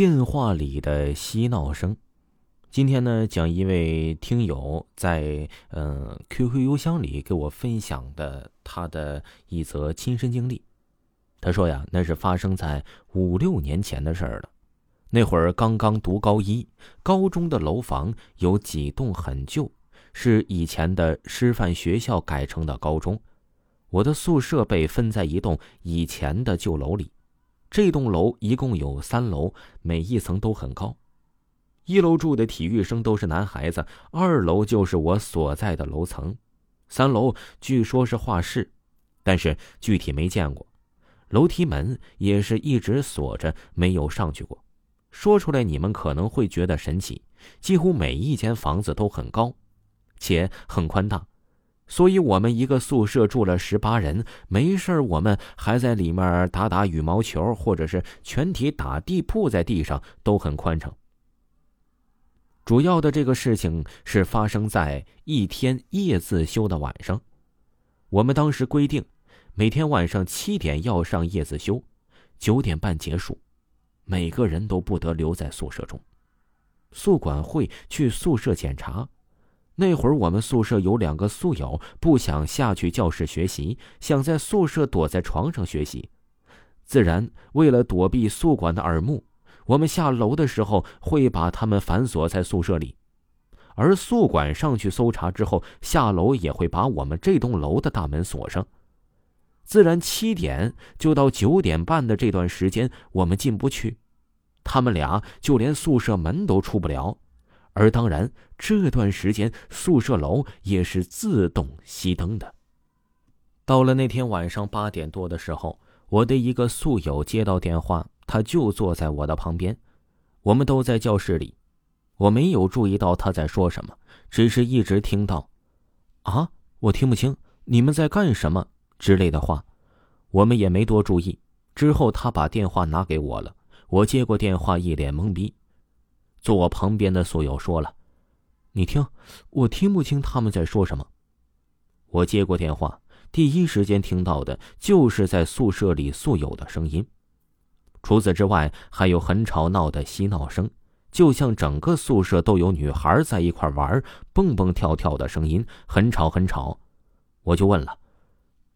电话里的嬉闹声。今天呢，讲一位听友在嗯 QQ 邮箱里给我分享的他的一则亲身经历。他说呀，那是发生在五六年前的事儿了。那会儿刚刚读高一，高中的楼房有几栋很旧，是以前的师范学校改成的高中。我的宿舍被分在一栋以前的旧楼里。这栋楼一共有三楼，每一层都很高。一楼住的体育生都是男孩子，二楼就是我所在的楼层，三楼据说是画室，但是具体没见过。楼梯门也是一直锁着，没有上去过。说出来你们可能会觉得神奇，几乎每一间房子都很高，且很宽大。所以，我们一个宿舍住了十八人，没事我们还在里面打打羽毛球，或者是全体打地铺在地上，都很宽敞。主要的这个事情是发生在一天夜自修的晚上，我们当时规定，每天晚上七点要上夜自修，九点半结束，每个人都不得留在宿舍中。宿管会去宿舍检查。那会儿我们宿舍有两个宿友不想下去教室学习，想在宿舍躲在床上学习。自然，为了躲避宿管的耳目，我们下楼的时候会把他们反锁在宿舍里。而宿管上去搜查之后，下楼也会把我们这栋楼的大门锁上。自然，七点就到九点半的这段时间，我们进不去，他们俩就连宿舍门都出不了。而当然，这段时间宿舍楼也是自动熄灯的。到了那天晚上八点多的时候，我的一个宿友接到电话，他就坐在我的旁边，我们都在教室里，我没有注意到他在说什么，只是一直听到“啊，我听不清你们在干什么”之类的话，我们也没多注意。之后他把电话拿给我了，我接过电话，一脸懵逼。坐我旁边的宿友说了：“你听，我听不清他们在说什么。”我接过电话，第一时间听到的就是在宿舍里宿友的声音。除此之外，还有很吵闹的嬉闹声，就像整个宿舍都有女孩在一块玩，蹦蹦跳跳的声音，很吵很吵。我就问了：“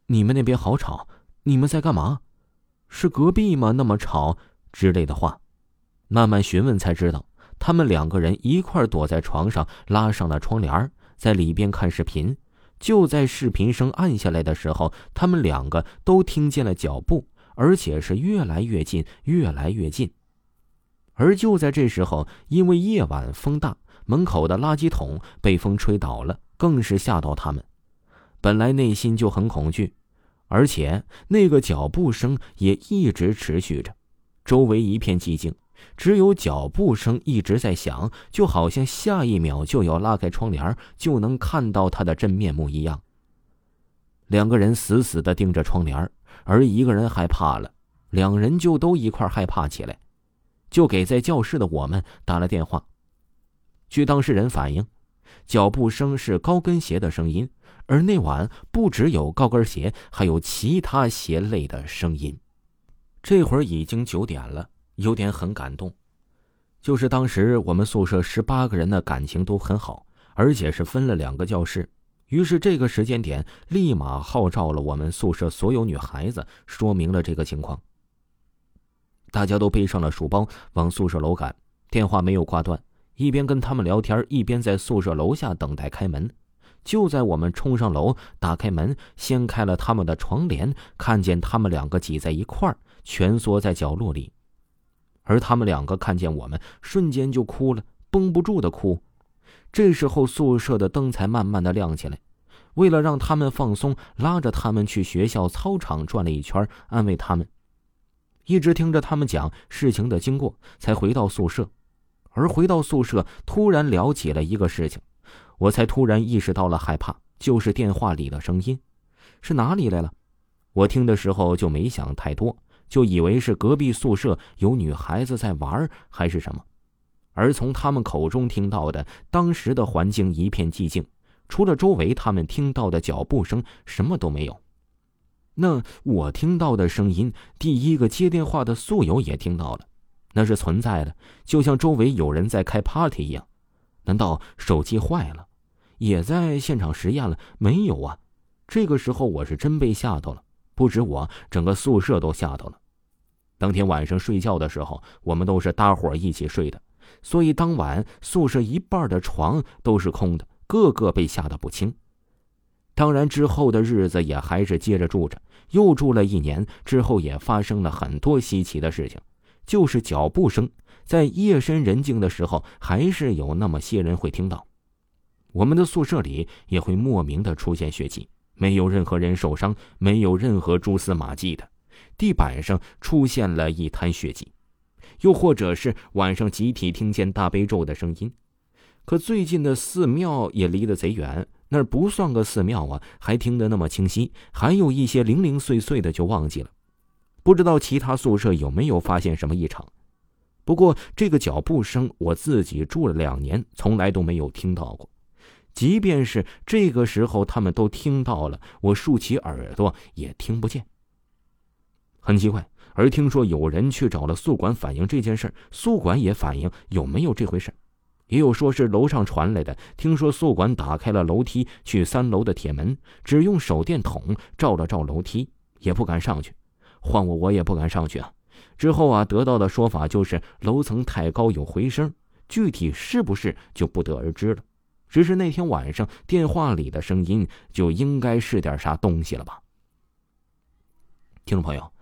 你们那边好吵？你们在干嘛？是隔壁吗？那么吵？”之类的话，慢慢询问才知道。他们两个人一块躲在床上，拉上了窗帘，在里边看视频。就在视频声暗下来的时候，他们两个都听见了脚步，而且是越来越近，越来越近。而就在这时候，因为夜晚风大，门口的垃圾桶被风吹倒了，更是吓到他们。本来内心就很恐惧，而且那个脚步声也一直持续着，周围一片寂静。只有脚步声一直在响，就好像下一秒就要拉开窗帘就能看到他的真面目一样。两个人死死的盯着窗帘，而一个人害怕了，两人就都一块害怕起来，就给在教室的我们打了电话。据当事人反映，脚步声是高跟鞋的声音，而那晚不只有高跟鞋，还有其他鞋类的声音。这会儿已经九点了。有点很感动，就是当时我们宿舍十八个人的感情都很好，而且是分了两个教室。于是这个时间点，立马号召了我们宿舍所有女孩子，说明了这个情况。大家都背上了书包往宿舍楼赶，电话没有挂断，一边跟他们聊天，一边在宿舍楼下等待开门。就在我们冲上楼，打开门，掀开了他们的床帘，看见他们两个挤在一块儿，蜷缩在角落里。而他们两个看见我们，瞬间就哭了，绷不住的哭。这时候宿舍的灯才慢慢的亮起来。为了让他们放松，拉着他们去学校操场转了一圈，安慰他们。一直听着他们讲事情的经过，才回到宿舍。而回到宿舍，突然聊起了一个事情，我才突然意识到了害怕，就是电话里的声音，是哪里来了？我听的时候就没想太多。就以为是隔壁宿舍有女孩子在玩，还是什么，而从他们口中听到的，当时的环境一片寂静，除了周围他们听到的脚步声，什么都没有。那我听到的声音，第一个接电话的宿友也听到了，那是存在的，就像周围有人在开 party 一样。难道手机坏了，也在现场实验了？没有啊！这个时候我是真被吓到了，不止我，整个宿舍都吓到了。当天晚上睡觉的时候，我们都是搭伙一起睡的，所以当晚宿舍一半的床都是空的，个个被吓得不轻。当然之后的日子也还是接着住着，又住了一年之后，也发生了很多稀奇的事情，就是脚步声。在夜深人静的时候，还是有那么些人会听到。我们的宿舍里也会莫名的出现血迹，没有任何人受伤，没有任何蛛丝马迹的，地板上出现了一滩血迹，又或者是晚上集体听见大悲咒的声音。可最近的寺庙也离得贼远，那儿不算个寺庙啊，还听得那么清晰。还有一些零零碎碎的就忘记了，不知道其他宿舍有没有发现什么异常。不过，这个脚步声我自己住了两年，从来都没有听到过。即便是这个时候，他们都听到了，我竖起耳朵也听不见。很奇怪。而听说有人去找了宿管反映这件事宿管也反映有没有这回事也有说是楼上传来的。听说宿管打开了楼梯去三楼的铁门，只用手电筒照了照楼梯，也不敢上去。换我，我也不敢上去啊。之后啊，得到的说法就是楼层太高有回声，具体是不是就不得而知了。只是那天晚上电话里的声音就应该是点啥东西了吧？听众朋友，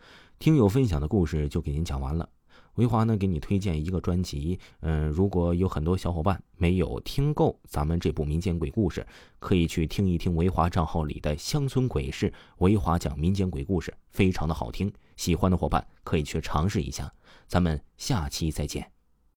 听友分享的故事就给您讲完了。维华呢，给你推荐一个专辑。嗯，如果有很多小伙伴没有听够咱们这部民间鬼故事，可以去听一听维华账号里的乡村鬼事。维华讲民间鬼故事，非常的好听。喜欢的伙伴可以去尝试一下。咱们下期再见。